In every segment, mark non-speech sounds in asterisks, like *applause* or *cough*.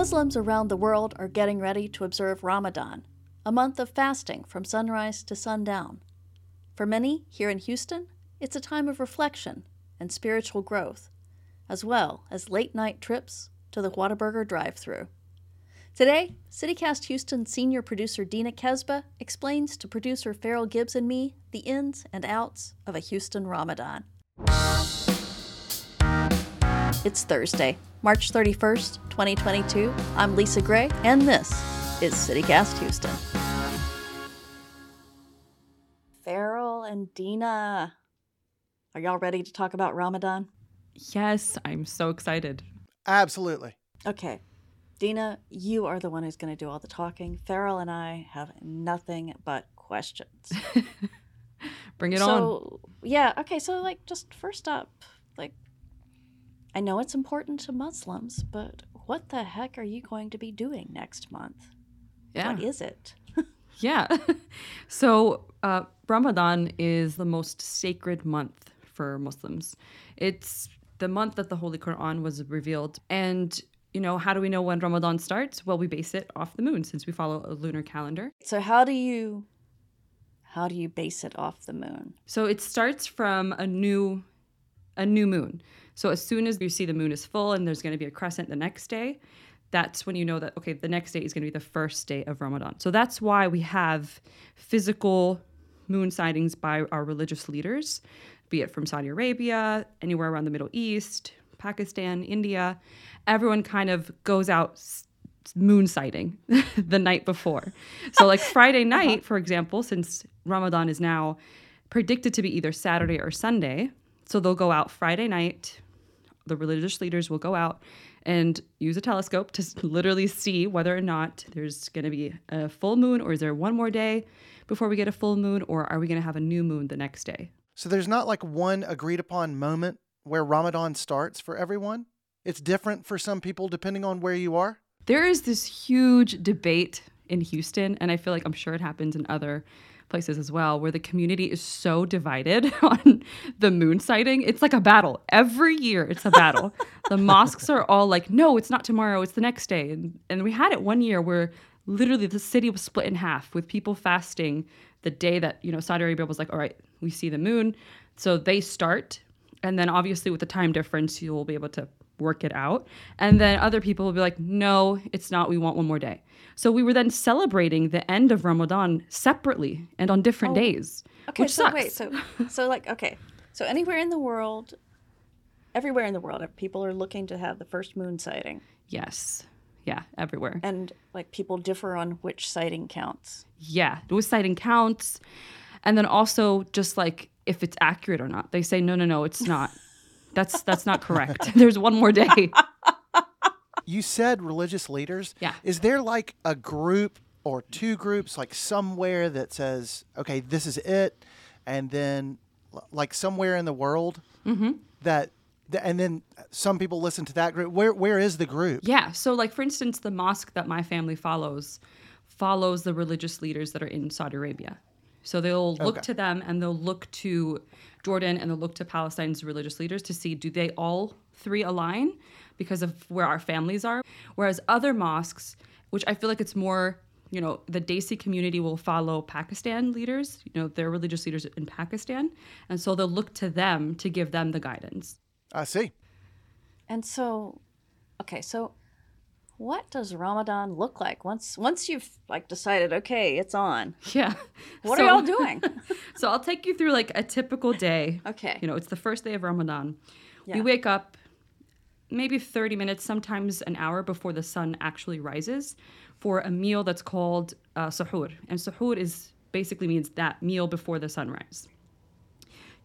Muslims around the world are getting ready to observe Ramadan, a month of fasting from sunrise to sundown. For many here in Houston, it's a time of reflection and spiritual growth, as well as late night trips to the Whataburger drive through. Today, CityCast Houston senior producer Dina Kesbeh explains to producer Ferrill Gibbs and me the ins and outs of a Houston Ramadan. It's Thursday, March 31st, 2022. I'm Lisa Gray, and this is CityCast Houston. Ferrill and Dina, are y'all ready to talk about Ramadan? Yes, I'm so excited. Absolutely. Okay. Dina, you are the one who's going to do all the talking. Ferrill and I have nothing but questions. *laughs* Bring it so, on. yeah, okay, so like just first up, like I know it's important to Muslims, but what the heck are you going to be doing next month? Yeah. What is it? *laughs* Yeah. *laughs* so, uh, Ramadan is the most sacred month for Muslims. It's the month that the Holy Quran was revealed. And, you know, how do we know when Ramadan starts? Well, we base it off the moon since we follow a lunar calendar. So how do you how do you base it off the moon? So it starts from a new a new moon. So as soon as you see the moon is full and there's going to be a crescent the next day, that's when you know that okay, the next day is going to be the first day of Ramadan. So that's why we have physical moon sightings by our religious leaders, be it from Saudi Arabia, anywhere around the Middle East, Pakistan, India. Everyone kind of goes out moon sighting *laughs* the night before. So like *laughs* Friday uh-huh. night, for example, since Ramadan is now predicted to be either Saturday or Sunday, so they'll go out Friday night. The religious leaders will go out and use a telescope to literally see whether or not there's going to be a full moon or is there one more day before we get a full moon or are we going to have a new moon the next day? So there's not like one agreed upon moment where Ramadan starts for everyone. It's different for some people depending on where you are. There is this huge debate in Houston, and I feel like I'm sure it happens in other places as well, where the community is so divided *laughs* on the moon sighting. It's like a battle. Every year, it's a battle. the mosques are all like, no, it's not tomorrow, it's the next day. And, and we had it one year where literally the city was split in half with people fasting the day that, you know, Saudi Arabia was like, all right, we see the moon. So they start. And then obviously with the time difference, you'll be able to work it out. And then other people will be like, no, it's not. We want one more day. So we were then celebrating the end of Ramadan separately and on different Oh, days. Okay, which so sucks. wait, so *laughs* so like okay. So anywhere in the world everywhere in the world people are looking to have the first moon sighting Yes. Yeah, everywhere. and like people differ on which sighting counts. Yeah, which sighting counts. And then also just like if it's accurate or not. They say, no, no, no, it's not. That's that's not correct. *laughs* There's one more day. *laughs* You said religious leaders. Yeah. Is there like a group or two groups like somewhere that says, okay, this is it, and then like somewhere in the world Mm-hmm. that, and then some people listen to that group. Where where is the group? Yeah. So, like, for instance, the mosque that my family follows follows the religious leaders that are in Saudi Arabia. So they'll look Okay. to them and they'll look to Jordan and they'll look to Palestine's religious leaders to see do they all three align because of where our families are. Whereas other mosques, which I feel like it's more, you know, the Desi community will follow Pakistan leaders, you know, their religious leaders in Pakistan. And so they'll look to them to give them the guidance. I see. And so okay, so what does Ramadan look like once once you've like decided okay, it's on. Yeah. What So- are y'all doing? *laughs* So I'll take you through like a typical day. Okay. You know, it's the first day of Ramadan. Yeah. We wake up maybe 30 minutes, sometimes an hour before the sun actually rises for a meal that's called uh, suhoor. And suhoor is basically means that meal before the sunrise.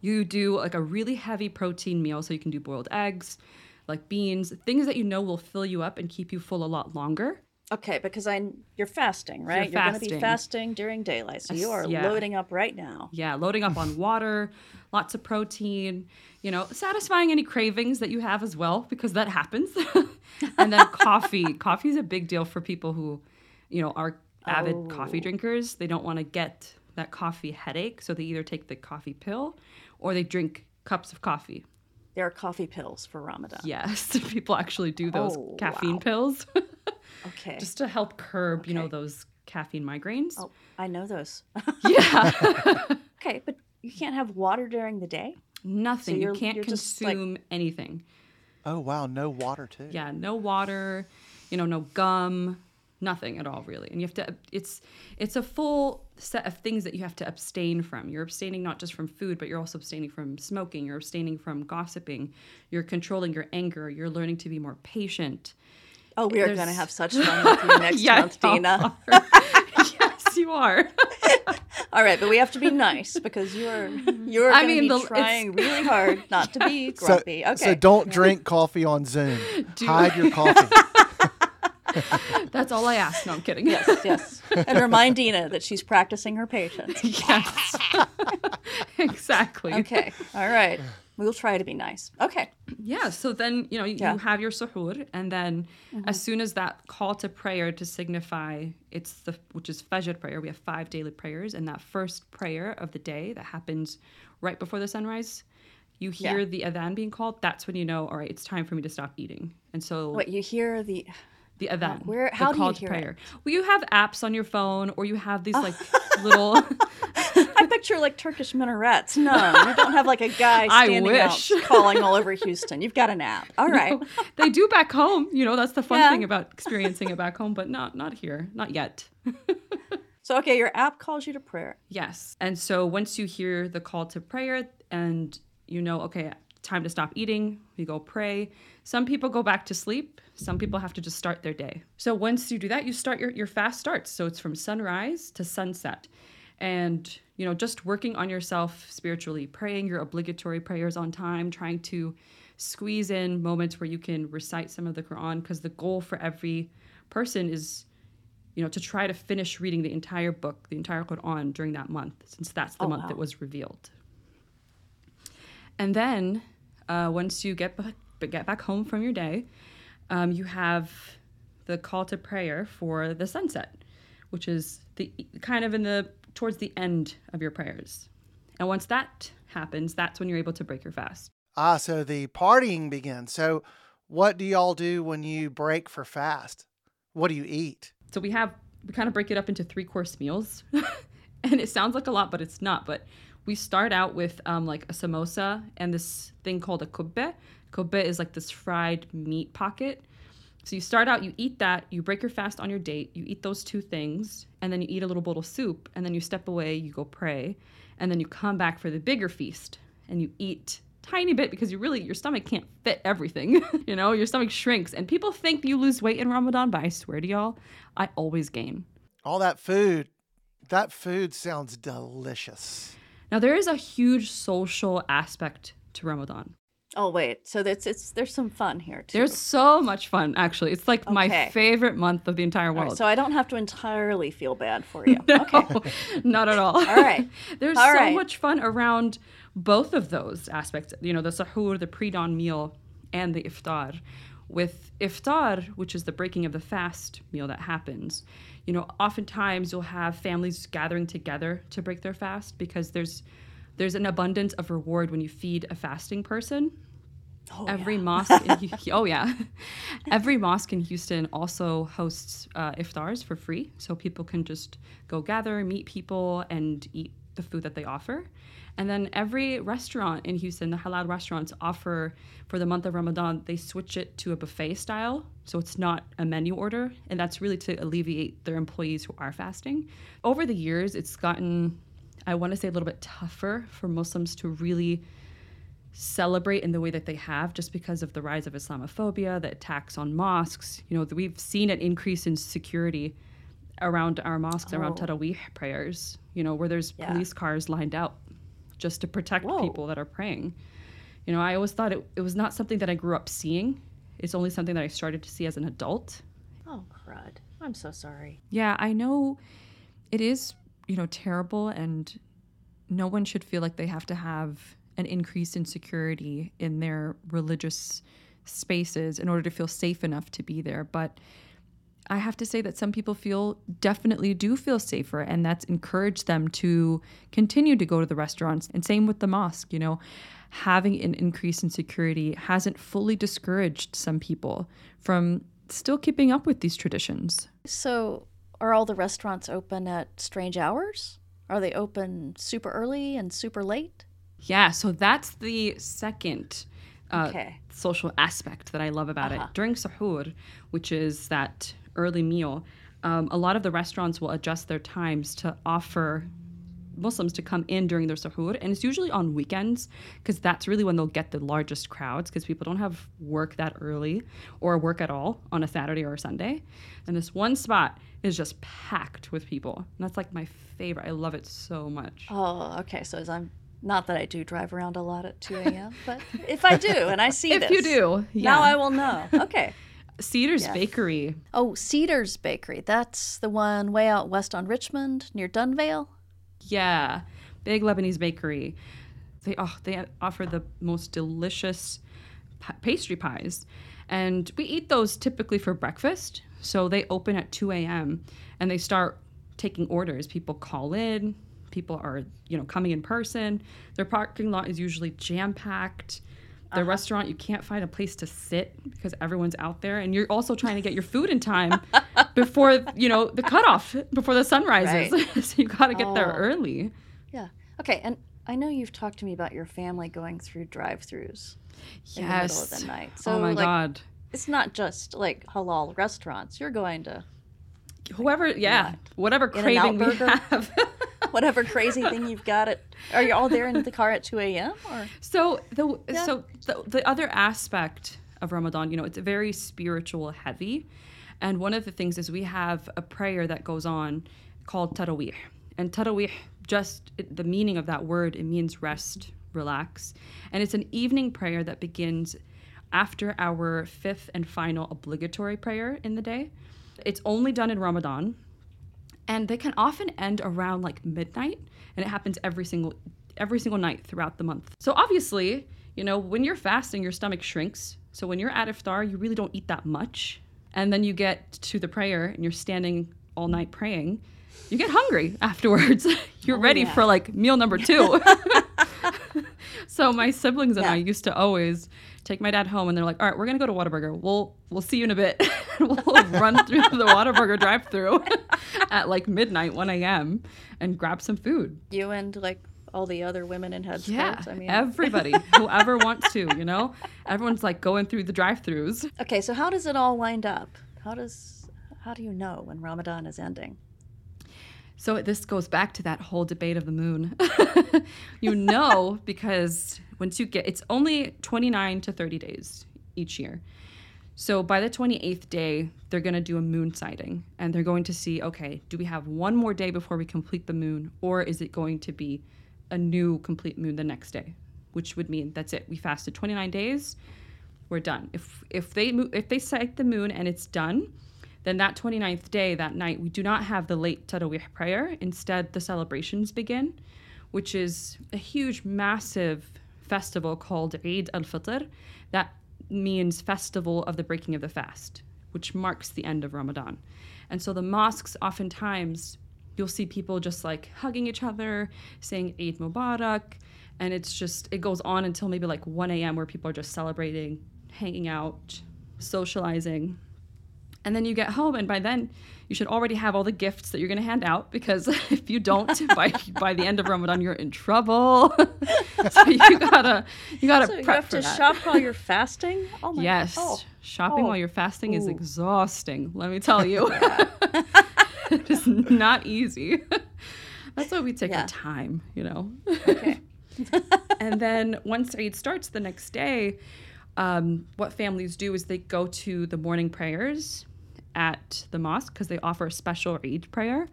You do like a really heavy protein meal, so you can do boiled eggs, like beans, things that you know will fill you up and keep you full a lot longer. Okay, because I you're fasting, right? You're going to be fasting. during daylight. So you are yeah. loading up right now. Yeah, loading up on water, lots of protein, you know, satisfying any cravings that you have as well, because that happens. *laughs* and then coffee. *laughs* Coffee is a big deal for people who, you know, are avid coffee Oh. drinkers. They don't want to get that coffee headache. So they either take the coffee pill or they drink cups of coffee. There are coffee pills for Ramadan. Yes, *laughs* people actually do those Oh, caffeine wow. pills. *laughs* Okay. just to help curb, you know, those caffeine migraines. oh, I know those. *laughs* Yeah. okay, but you can't have water during the day. Nothing. you you're- can't you're just, like- consume anything. Oh wow, no water too. Yeah, no water, you know, no gum, nothing at all really. And you have to it's it's a full set of things that you have to abstain from. You're abstaining not just from food, but you're also abstaining from smoking, you're abstaining from gossiping, you're controlling your anger, you're learning to be more patient. Oh, we are going to have such fun with you *laughs* next Yes, month, Dina. *laughs* yes, you are. *laughs* All right, but we have to be nice because you're you're I going to mean, be the- trying really hard not to be So, grumpy. okay. so don't drink coffee on Zoom. Hide your coffee. *laughs* That's all I ask. No, I'm kidding. Yes, yes. And remind Dina that she's practicing her patience. *laughs* yes. *laughs* exactly. Okay. All right. We'll try to be nice. Okay. Yeah, so then you know you Yeah. Mm-hmm. have your suhoor, and then as soon as that call to prayer to signify it's the which is Fajr prayer, we have five daily prayers, and that first prayer of the day that happens right before the sunrise, you hear Yeah. the adhan being called. That's when you know, all right, it's time for me to stop eating. And so What you hear the the adhan, where- the how do you call to hear it? prayer. Well, you have apps on your phone, or you have these like *laughs* little. I picture like Turkish minarets. No, you don't *laughs* have like a guy standing out *laughs* calling all over Houston. You've got an app. All right. they do back home. You know, that's the fun Yeah. thing about experiencing it back home, but not not here, not yet. So okay, your app calls you to prayer. Yes. And so once you hear the call to prayer and you know, okay, time to stop eating, you go pray. Some people go back to sleep. Some people have to just start their day. So once you do that, you start your, your fast starts. So it's from sunrise to sunset. And, you know, just working on yourself spiritually, praying your obligatory prayers on time, trying to squeeze in moments where you can recite some of the Quran, because the goal for every person is you know, to try to finish reading the entire book, the entire Quran during that month, since that's the Oh, month wow. it was revealed. And then, uh, once you get back, get back home from your day, um, you have the call to prayer for the sunset, which is the kind of in the towards the end of your prayers. And once that happens, that's when you're able to break your fast. Ah, so the partying begins. So, what do y'all do when you break for fast? What do you eat? So we have we kind of break it up into three course meals, *laughs* and it sounds like a lot, but it's not. But we start out with um, like a samosa and this thing called a kubbe. Kubbe is like this fried meat pocket. So you start out, you eat that, you break your fast on your date, you eat those two things, and then you eat a little bowl of soup, and then you step away, you go pray, and then you come back for the bigger feast, and you eat tiny bit because you really your stomach can't fit everything. *laughs* you know, your stomach shrinks, and people think you lose weight in Ramadan, but I swear to y'all, I always gain. All that food. That food sounds delicious. Now there is a huge social aspect to Ramadan. Oh wait, so that's it's there's some fun here too. There's so much fun, actually. It's like my favorite month of the entire world. right, so I don't have to entirely feel bad for *laughs* you. No, Okay. *laughs* not at all. All right. *laughs* There's All so right. much fun around both of those aspects. You know, the sahur, the pre-dawn meal, and the iftar. With iftar, which is the breaking of the fast meal that happens, you know, oftentimes you'll have families gathering together to break their fast because there's there's an abundance of reward when you feed a fasting person. Oh, every yeah. mosque in *laughs* oh yeah. Every mosque in houston also hosts uh, iftars for free. So people can just go gather meet people and eat the food that they offer. And then every restaurant in houston the halal restaurants offer for the month of ramadan they switch it to a buffet style. So it's not a menu order. And that's really to alleviate their employees who are fasting. Over the years it's gotten i want to say a little bit tougher for muslims to really celebrate in the way that they have just because of the rise of Islamophobia, the attacks on mosques. You know, we've seen an increase in security around our mosques, around Oh. Tarawih prayers, you know, where there's Yeah. police cars lined out just to protect Whoa. people that are praying. You know, I always thought it, it was not something that I grew up seeing. It's only something that I started to see as an adult. Oh crud! I'm so sorry. Yeah, I know it is, you know, terrible and no one should feel like they have to have an increase in security in their religious spaces in order to feel safe enough to be there, but I have to say that some people feel definitely do feel safer, and that's encouraged them to continue to go to the restaurants. And same with the mosque, you know, having an increase in security hasn't fully discouraged some people from still keeping up with these traditions. So, are all the restaurants open at strange hours? Are they open super early and super late? Yeah, so that's the second uh, Okay. social aspect that I love about Uh-huh. it. During sahur, which is that early meal, um, a lot of the restaurants will adjust their times to offer Muslims to come in during their sahur, and it's usually on weekends because that's really when they'll get the largest crowds because people don't have work that early or work at all on a Saturday or a Sunday. And this one spot is just packed with people, and that's like my favorite. I love it so much. Oh, okay. So, as I'm not that I do drive around a lot at 2 a.m., but *laughs* if I do and I see If this, you do, yeah. now I will know. Okay. Cedars Yeah. Bakery. Oh, Cedars Bakery. That's the one way out west on Richmond near Dunvale. Yeah, big Lebanese bakery. They oh they offer the most delicious pa- pastry pies, and we eat those typically for breakfast. So they open at two a.m. and they start taking orders. People call in. People are you know coming in person. Their parking lot is usually jam packed. The uh-huh. restaurant, you can't find a place to sit because everyone's out there, and you're also trying to get your food in time *laughs* before you know the cutoff, before the sun rises. *laughs* so you got to get there Oh. early. Yeah. Okay. And I know you've talked to me about your family going through drive-throughs in the middle of Yes. the night. Oh so oh my like, god. it's not just like halal restaurants. You're going to Whoever, yeah, whatever craving we have. *laughs* whatever crazy thing you've got. It. Are you all there in the car at 2 a.m. or? so the Yeah. so the, the other aspect of Ramadan, you know, it's very spiritual heavy, and one of the things is we have a prayer that goes on called tarawih, and tarawih just the meaning of that word it means rest, relax, and it's an evening prayer that begins after our fifth and final obligatory prayer in the day. It's only done in Ramadan. And they can often end around like midnight and it happens every single every single night throughout the month. So obviously you know when you're fasting your stomach shrinks. So when you're at iftar you really don't eat that much. And then you get to the prayer and you're standing all night praying you get hungry *laughs* afterwards. *laughs* You're oh, ready yeah. for like meal number two. *laughs* So my siblings and Yeah. I used to always take my dad home, and they're like, "All right, we're gonna go to Whataburger. We'll we'll see you in a bit." *laughs* we'll run through the Whataburger drive-through *laughs* at like midnight, 1 a.m., and grab some food. You and like all the other women in headscarves. Yeah, I mean, everybody, *laughs* whoever wants to, you know, everyone's like going through the drive-throughs. okay. So how does it all wind up? How does how do you know when Ramadan is ending? So this goes back to that whole debate of the moon. *laughs* you know, *laughs* because once you get, it's only 29 to 30 days each year. So by the 28th day, they're going to do a moon sighting and they're going to see, okay, do we have one more day before we complete the moon or is it going to be a new complete moon the next day? Which would mean that's it. We fasted 29 days. We're done. If if they if they sight the moon and it's done, then that 29th day, that night, we do not have the late Tarawih prayer. Instead, the celebrations begin, which is a huge, massive festival called Eid al Fitr. That means Festival of the Breaking of the Fast, which marks the end of Ramadan. And so the mosques, oftentimes, you'll see people just like hugging each other, saying Eid Mubarak. And it's just, it goes on until maybe like 1 a.m., where people are just celebrating, hanging out, socializing. And then you get home, and by then you should already have all the gifts that you're going to hand out because *laughs* if you don't *laughs* by by the end of Ramadan, you're in trouble. *laughs* so you gotta you gotta So you have to that. shop while you're fasting. Oh my. Yes, Oh. shopping Oh. while you're fasting is exhausting. Let me tell you, it is not easy. That's why we take Yeah. our time, you know. Okay. and then once Eid starts the next day, um, what families do is they go to the morning prayers at the mosque because they offer a special Eid prayer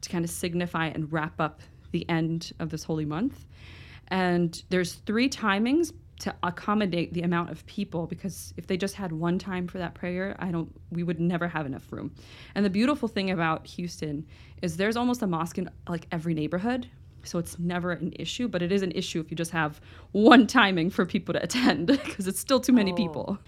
to kind of signify and wrap up the end of this holy month. And there's three timings to accommodate the amount of people because if they just had one time for that prayer, I don't we would never have enough room. And the beautiful thing about Houston is there's almost a mosque in like every neighborhood. So it's never an issue, but it is an issue if you just have one timing for people to *laughs* attend because it's still too many Oh. people.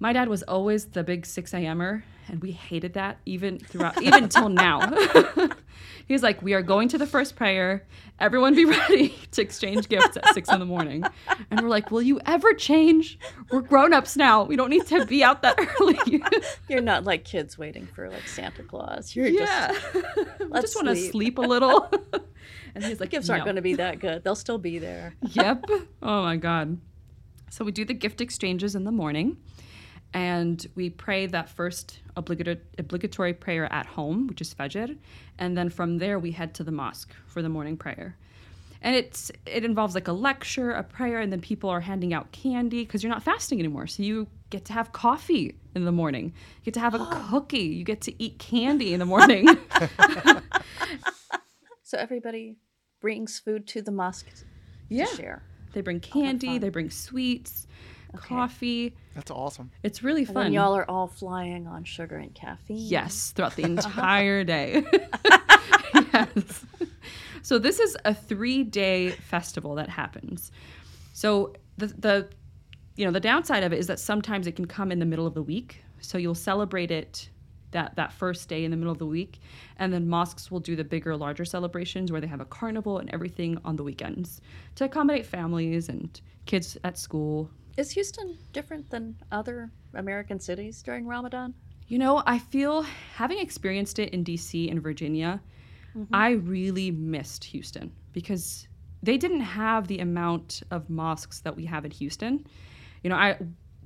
My dad was always the big 6 a.m.er, and we hated that even throughout even till now. *laughs* he was like, "We are going to the first prayer. Everyone be *laughs* ready to exchange gifts at six in the morning." And we're like, "Will you ever change? We're grown ups now. We don't need to be out that early." *laughs* You're not like kids waiting for like Santa Claus. You're yeah, just we let's just want to sleep. sleep a little. and he's like, gifts aren't going to be that good. They'll still be there. yep. Oh my God. So we do the gift exchanges in the morning and we pray that first obligatory, obligatory prayer at home, which is Fajr. And then from there, we head to the mosque for the morning prayer. And it's it involves like a lecture, a prayer, and then people are handing out candy because you're not fasting anymore. So you get to have coffee in the morning. You get to have a *gasps* cookie. You get to eat candy in the morning. *laughs* So everybody brings food to the mosque Yeah. to share. they bring candy, fun. they bring sweets, coffee. That's awesome. It's really fun. then y'all are all flying on sugar and caffeine. Yes, throughout the *laughs* entire day. *laughs* yes. So this is a three-day festival that happens. So the the you know the downside of it is that sometimes it can come in the middle of the week. So you'll celebrate it that that first day in the middle of the week, and then mosques will do the bigger, larger celebrations where they have a carnival and everything on the weekends to accommodate families and kids at school. Is Houston different than other American cities during Ramadan? You know, I feel having experienced it in DC and Virginia, I really missed Houston because they didn't have the amount of mosques that we have in Houston. You know, I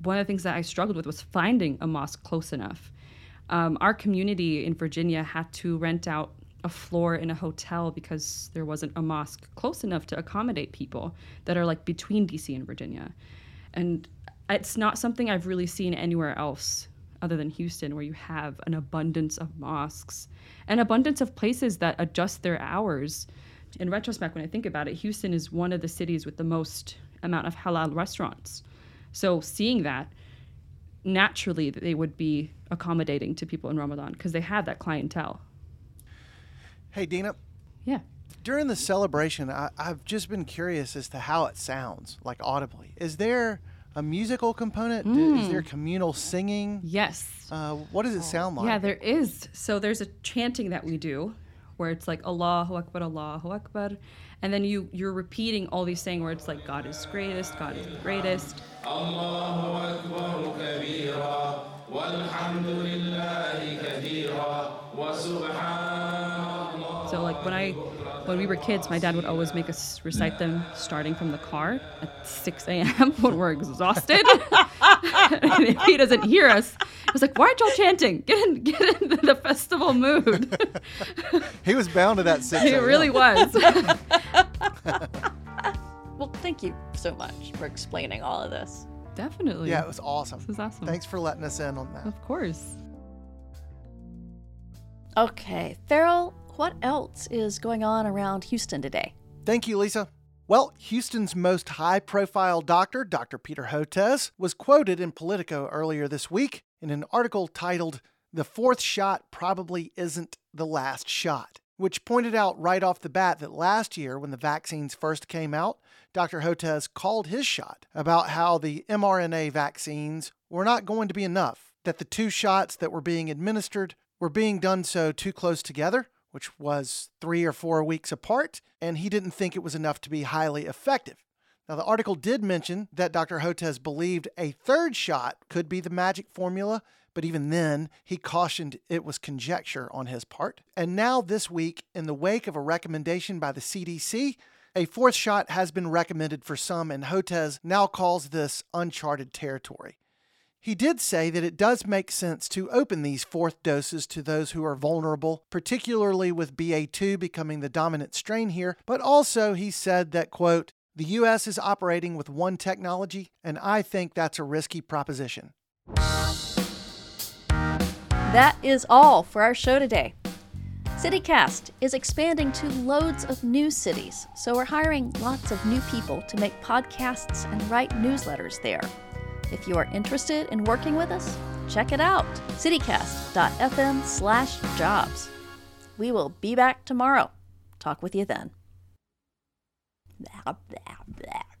one of the things that I struggled with was finding a mosque close enough. Um, our community in Virginia had to rent out a floor in a hotel because there wasn't a mosque close enough to accommodate people that are like between DC and Virginia. And it's not something I've really seen anywhere else other than Houston, where you have an abundance of mosques, an abundance of places that adjust their hours. In retrospect, when I think about it, Houston is one of the cities with the most amount of halal restaurants. So seeing that, naturally they would be accommodating to people in Ramadan because they have that clientele. Hey, Dina, Yeah. During the celebration, I, I've just been curious as to how it sounds, like audibly. Is there a musical component? Do- Is there communal singing? Yes. Uh, what does it sound like? Yeah, there is. So there's a chanting that we do where it's like Allahu Akbar, Allahu Akbar. And then you, you're repeating all these saying where it's like God is greatest, God is greatest. Allahu Akbar kabira, walhamdulillahi kabira, wa subhanallah. So like when I when we were kids, my dad would always make us recite them starting from the car at 6 a.m. *laughs* when we're exhausted. *laughs* and if he doesn't hear us, he was like, "Why aren't y'all chanting? Get in, get in *laughs* the festival mood." He was bound to that six. it a.m. really was. Well, thank you so much for explaining all of this. Definitely. Yeah, it was awesome. This is awesome. Thanks for letting us in on that. Of course. Okay, Ferrill, what else is going on around Houston today? Thank you, Lisa. Well, Houston's most high profile doctor, Dr. Peter Hotez, was quoted in Politico earlier this week in an article titled, The Fourth Shot Probably Isn't the Last Shot, which pointed out right off the bat that last year, when the vaccines first came out, Dr. Hotez called his shot about how the mRNA vaccines were not going to be enough, that the two shots that were being administered were being done so too close together, which was three or four weeks apart, and he didn't think it was enough to be highly effective. Now, the article did mention that Dr. Hotez believed a third shot could be the magic formula, but even then, he cautioned it was conjecture on his part. And now, this week, in the wake of a recommendation by the CDC, a fourth shot has been recommended for some, and Hotez now calls this uncharted territory. He did say that it does make sense to open these fourth doses to those who are vulnerable, particularly with BA2 becoming the dominant strain here, but also he said that, quote, the US is operating with one technology, and I think that's a risky proposition. That is all for our show today. CityCast is expanding to loads of new cities, so we're hiring lots of new people to make podcasts and write newsletters there. If you are interested in working with us, check it out citycast.fm slash jobs. We will be back tomorrow. Talk with you then. Blah, blah, blah.